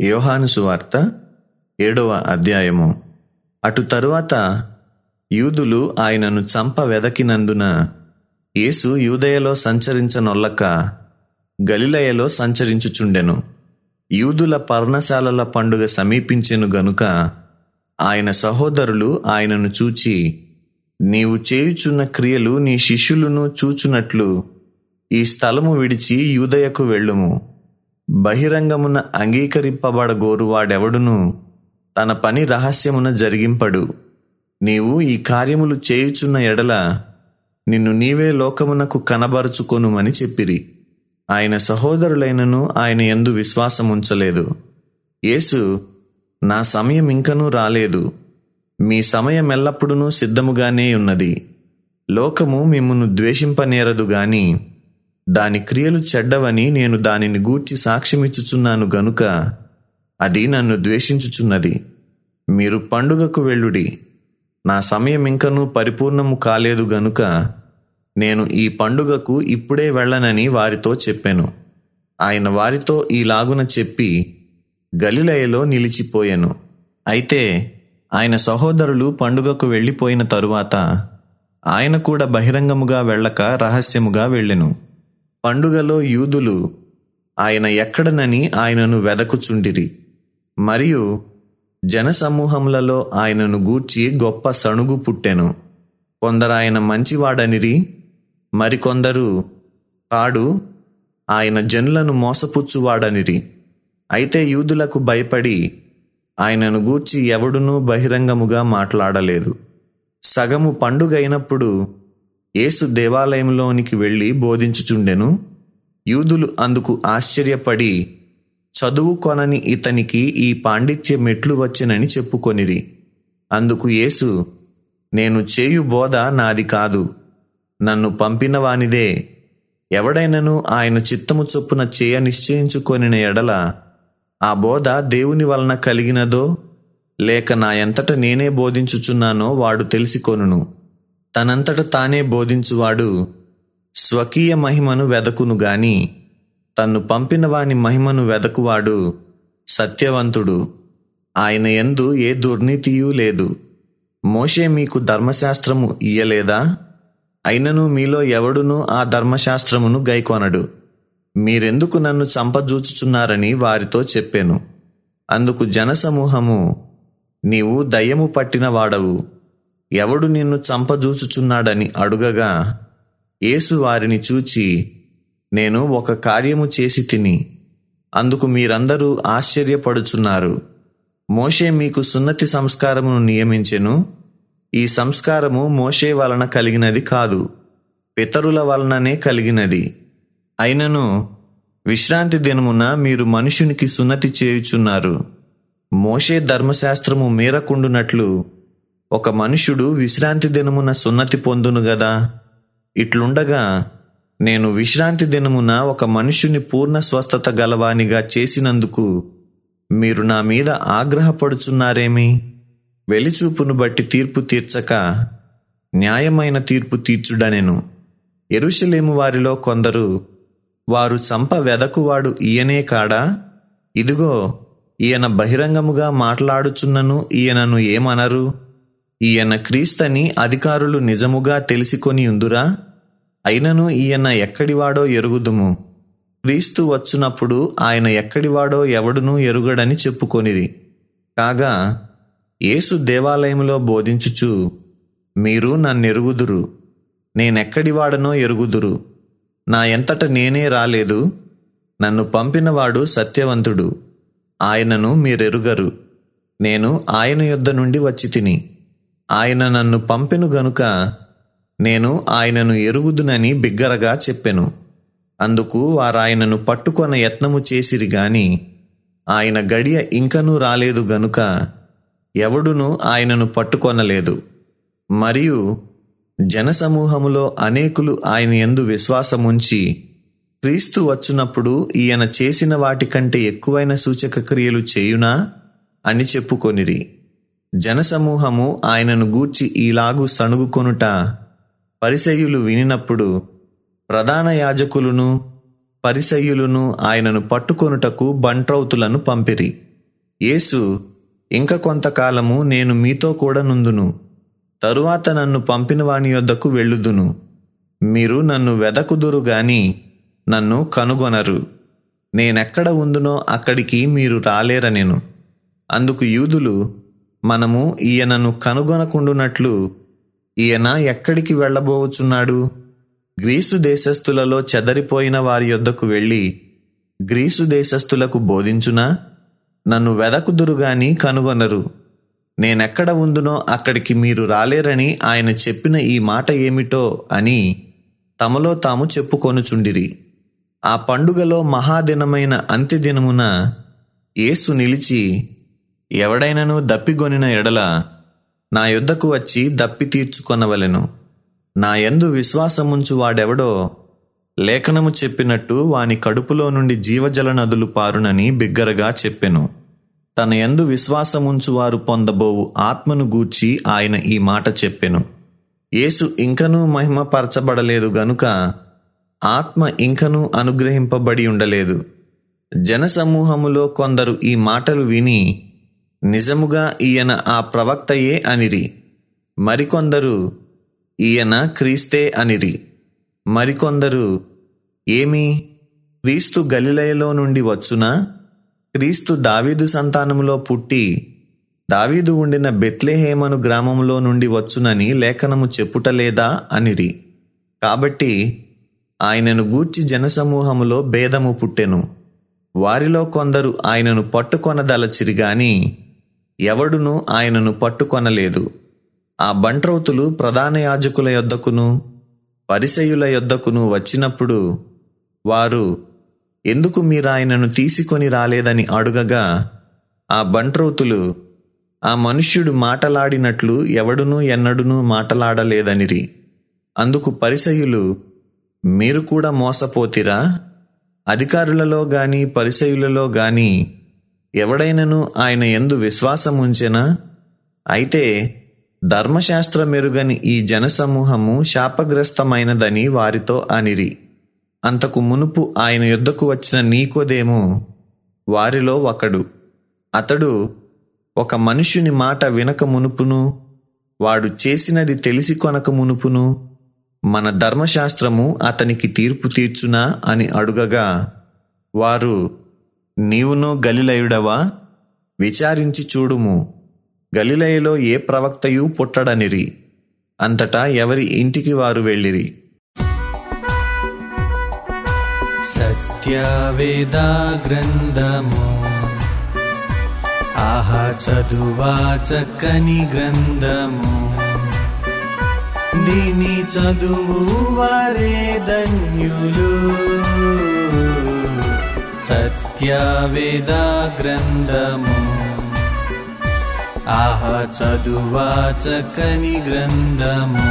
యోహాను సువార్త ఏడవ అధ్యాయము. అటు తరువాత యూదులు ఆయనను చంప వెదకినందున యేసు యూదయలో సంచరించనొల్లక గలిలయలో సంచరించుచుండెను. యూదుల పర్ణశాలల పండుగ సమీపించెను గనుక ఆయన సహోదరులు ఆయనను చూచి నీవు చేయుచున్న క్రియలు నీ శిష్యులను చూచునట్లు ఈ స్థలము విడిచి యూదయకు వెళ్ళుము. బహిరంగమున అంగీకరింపబడగోరువాడెవడును తన పని రహస్యమున జరిగింపడు. నీవు ఈ కార్యములు చేయుచున్న ఎడల నిన్ను నీవే లోకమునకు కనబరుచుకొనుమని చెప్పిరి. ఆయన సహోదరులైనను ఆయన ఎందు విశ్వాసముంచలేదు. యేసు నా సమయం ఇంకనూ రాలేదు. మీ సమయం ఎల్లప్పుడూ సిద్ధముగానే ఉన్నది. లోకము మిమ్మును ద్వేషింపనేరదు గాని దాని క్రియలు చెడ్డవని నేను దానిని గూర్చి సాక్ష్యమిచ్చుచున్నాను గనుక అది నన్ను ద్వేషించుచున్నది. మీరు పండుగకు వెళ్ళుడి. నా సమయం ఇంకనూ పరిపూర్ణము కాలేదు గనుక నేను ఈ పండుగకు ఇప్పుడే వెళ్ళనని వారితో చెప్పాను. ఆయన వారితో ఈలాగున చెప్పి గలిలయలో నిలిచిపోయాను. అయితే ఆయన సహోదరులు పండుగకు వెళ్ళిపోయిన తరువాత ఆయన కూడా బహిరంగముగా వెళ్ళక రహస్యముగా వెళ్ళెను. పండుగలో యూదులు ఆయన ఎక్కడనని ఆయనను వెదకుచుండిరి. మరియు జనసమూహములలో ఆయనను గూర్చి గొప్ప సణుగు పుట్టెను. కొందరు ఆయన మంచివాడనిరి మరికొందరు కాడు ఆయన జనులను మోసపుచ్చువాడనిరి. అయితే యూదులకు భయపడి ఆయనను గూర్చి ఎవడునూ బహిరంగముగా మాట్లాడలేదు. సగము పండుగ అయినప్పుడు యేసు దేవాలయంలోనికి వెళ్ళి బోధించుచుండెను. యూదులు అందుకు ఆశ్చర్యపడి చదువు కొనని ఇతనికి ఈ పాండిత్యం ఎట్లు వచ్చినని చెప్పుకొనిరి. అందుకు యేసు నేను చేయు బోధ నాది కాదు. నన్ను పంపిన వానిదే. ఎవడైనను ఆయన చిత్తము చొప్పున చేయ నిశ్చయించుకొనిన ఎడల ఆ బోధ దేవుని వలన కలిగినదో లేక నా ఎంతట నేనే బోధించుచున్నానో వాడు తెలిసికొనును. తనంతట తానే బోధించువాడు స్వకీయ మహిమను వెదకును గాని తన్ను పంపిన వాని మహిమను వెదకువాడు సత్యవంతుడు. ఆయన ఎందు ఏ దుర్నీతియూ లేదు. మోషే మీకు ధర్మశాస్త్రము ఇయ్యలేదా? అయినను మీలో ఎవడునూ ఆ ధర్మశాస్త్రమును గైకొనడు. మీరెందుకు నన్ను చంపజూచుచున్నారని వారితో చెప్పాను. అందుకు జనసమూహము నీవు దయ్యము పట్టిన వాడవు. ఎవడు నిన్ను చంపజూచుచున్నాడని అడుగగా యేసు వారిని చూచి నేను ఒక కార్యము చేసి తిని అందుకు మీరందరూ ఆశ్చర్యపడుచున్నారు. మోషే మీకు సున్నతి సంస్కారమును నియమించెను. ఈ సంస్కారము మోషే వలన కలిగినది కాదు పితరుల వలననే కలిగినది. అయినను విశ్రాంతి దినమున మీరు మనుషునికి సున్నతి చేయుచున్నారు. మోషే ధర్మశాస్త్రము మేరకుండునట్లు ఒక మనుషుడు విశ్రాంతి దినమున సున్నతి పొందును గదా? ఇట్లుండగా నేను విశ్రాంతి దినమున ఒక మనుషుని పూర్ణ స్వస్థత గలవానిగా చేసినందుకు మీరు నా మీద ఆగ్రహపడుచున్నారేమి? వెలిచూపును బట్టి తీర్పు తీర్చక న్యాయమైన తీర్పు తీర్చుడనెను. ఎరుషలేము వారిలో కొందరు వారు చంప వెదకువాడు ఈయనే కాడా? ఇదిగో ఈయన బహిరంగముగా మాట్లాడుచున్నను ఈయనను ఏమనరు? ఈయన క్రీస్తని అధికారులు నిజముగా తెలిసికొని ఉందురా? అయినను ఈయన ఎక్కడివాడో ఎరుగుదుము. క్రీస్తు వచ్చినప్పుడు ఆయన ఎక్కడివాడో ఎవడునూ ఎరుగడని చెప్పుకొనిరి. కాగా యేసు దేవాలయంలో బోధించుచు మీరు నన్నెరుగుదురు. నేనెక్కడివాడనో ఎరుగుదురు. నా ఎంతట నేనే రాలేదు. నన్ను పంపినవాడు సత్యవంతుడు. ఆయనను మీరెరుగరు. నేను ఆయన యొద్ద నుండి వచ్చి తిని. ఆయన నన్ను పంపెను గనుక నేను ఆయనను ఎరుగుదునని బిగ్గరగా చెప్పెను. అందుకు వారాయనను పట్టుకొన యత్నము చేసిరి గాని ఆయన గడియ ఇంకనూ రాలేదు గనుక ఎవడును ఆయనను పట్టుకొనలేదు. మరియు జనసమూహములో అనేకులు ఆయన ఎందు విశ్వాసముంచి క్రీస్తు వచ్చునప్పుడు ఈయన చేసిన వాటికంటే ఎక్కువైన సూచక క్రియలు చేయునా అని చెప్పుకొనిరి. జనసమూహము ఆయనను గూర్చి ఈలాగు సణుగుకొనుట పరిసయులు వినినప్పుడు ప్రధాన యాజకులను పరిసయ్యులను ఆయనను పట్టుకొనుటకు బంట్రౌతులను పంపిరి. యేసు ఇంక కొంతకాలము నేను మీతో కూడా నుందును. తరువాత నన్ను పంపిన వాని యొద్దకు వెళ్ళుదును. మీరు నన్ను వెదకుదురు గాని నన్ను కనుగొనరు. నేనెక్కడ ఉందునో అక్కడికి మీరు రాలేరనెను. అందుకు యూదులు మనము ఈయనను కనుగొనకుండునట్లు ఈయన ఎక్కడికి వెళ్ళబోచున్నాడు? గ్రీసు దేశస్థులలో చెదరిపోయిన వారి యొద్దకు వెళ్ళి గ్రీసు దేశస్థులకు బోధించునా? నన్ను వెదకుదురుగాని కనుగొనరు. నేనెక్కడ ఉందునో అక్కడికి మీరు రాలేరని ఆయన చెప్పిన ఈ మాట ఏమిటో అని తమలో తాము చెప్పుకొనుచుండిరి. ఆ పండుగలో మహాదినమైన అంత్యదినమున యేసు నిలిచి ఎవడైనను దప్పిగొనిన ఎడల నా యుద్ధకు వచ్చి దప్పి తీర్చుకొనవలెను. నా యందు విశ్వాసముంచు వాడెవడో లేఖనము చెప్పినట్టు వాని కడుపులో నుండి జీవజల నదులు పారునని బిగ్గరగా చెప్పెను. తన యందు విశ్వాసముంచు వారు పొందబోవు ఆత్మను గూర్చి ఆయన ఈ మాట చెప్పెను. యేసు ఇంకనూ మహిమపరచబడలేదు గనుక ఆత్మ ఇంకనూ అనుగ్రహింపబడి ఉండలేదు. జనసమూహములో కొందరు ఈ మాటలు విని నిజముగా ఈయన ఆ ప్రవక్తయే అనిరి. మరికొందరు ఈయన క్రీస్తే అనిరి. మరికొందరు ఏమి? క్రీస్తు గలిలయలో నుండి వచ్చునా? క్రీస్తు దావీదు సంతానములో పుట్టి దావీదు ఉండిన బెత్లెహేమను గ్రామంలో నుండి వచ్చునని లేఖనము చెప్పుటలేదా అనిరి. కాబట్టి ఆయనను గూర్చి జనసమూహములో భేదము పుట్టెను. వారిలో కొందరు ఆయనను పట్టుకొనదలచిరి గాని ఎవడునూ ఆయనను పట్టుకొనలేదు. ఆ బంట్రౌతులు ప్రధాన యాజకుల యొద్దకును పరిసయుల యొద్దకును వచ్చినప్పుడు వారు ఎందుకు మీరాయనను తీసుకొని రాలేదని అడుగగా ఆ బంట్రౌతులు ఆ మనుష్యుడు మాటలాడినట్లు ఎవడునూ ఎన్నడునూ మాటలాడలేదనిరి. అందుకు పరిసయులు మీరు కూడా మోసపోతిరా? అధికారులలో గాని పరిసయులలో గాని ఎవడైనను ఆయన ఎందు విశ్వాసముంచెనా అయితే ధర్మశాస్త్ర మెరుగని ఈ జనసమూహము శాపగ్రస్తమైనదని వారితో అనిరి. అంతకు మునుపు ఆయన యుద్ధకు వచ్చిన నీకోదేమో వారిలో ఒకడు. అతడు ఒక మనుష్యుని మాట వినక మునుపును వాడు చేసినది తెలిసి కొనక మునుపును మన ధర్మశాస్త్రము అతనికి తీర్పు తీర్చునా అని అడుగగా వారు నీవును గలిలయుడవా? విచారించి చూడుము. గలిలయలో ఏ ప్రవక్తయు పుట్టడనిరి. అంతటా ఎవరి ఇంటికి వారు వెళ్ళిరి? సత్యవేదా గ్రంథము ఆహా చదువా చక్కని గ్రంథము. దీని చదువు వారే ధన్యులు. సత్యవేదా గ్రంథము ఆహా చదువా చక్కని గ్రంథము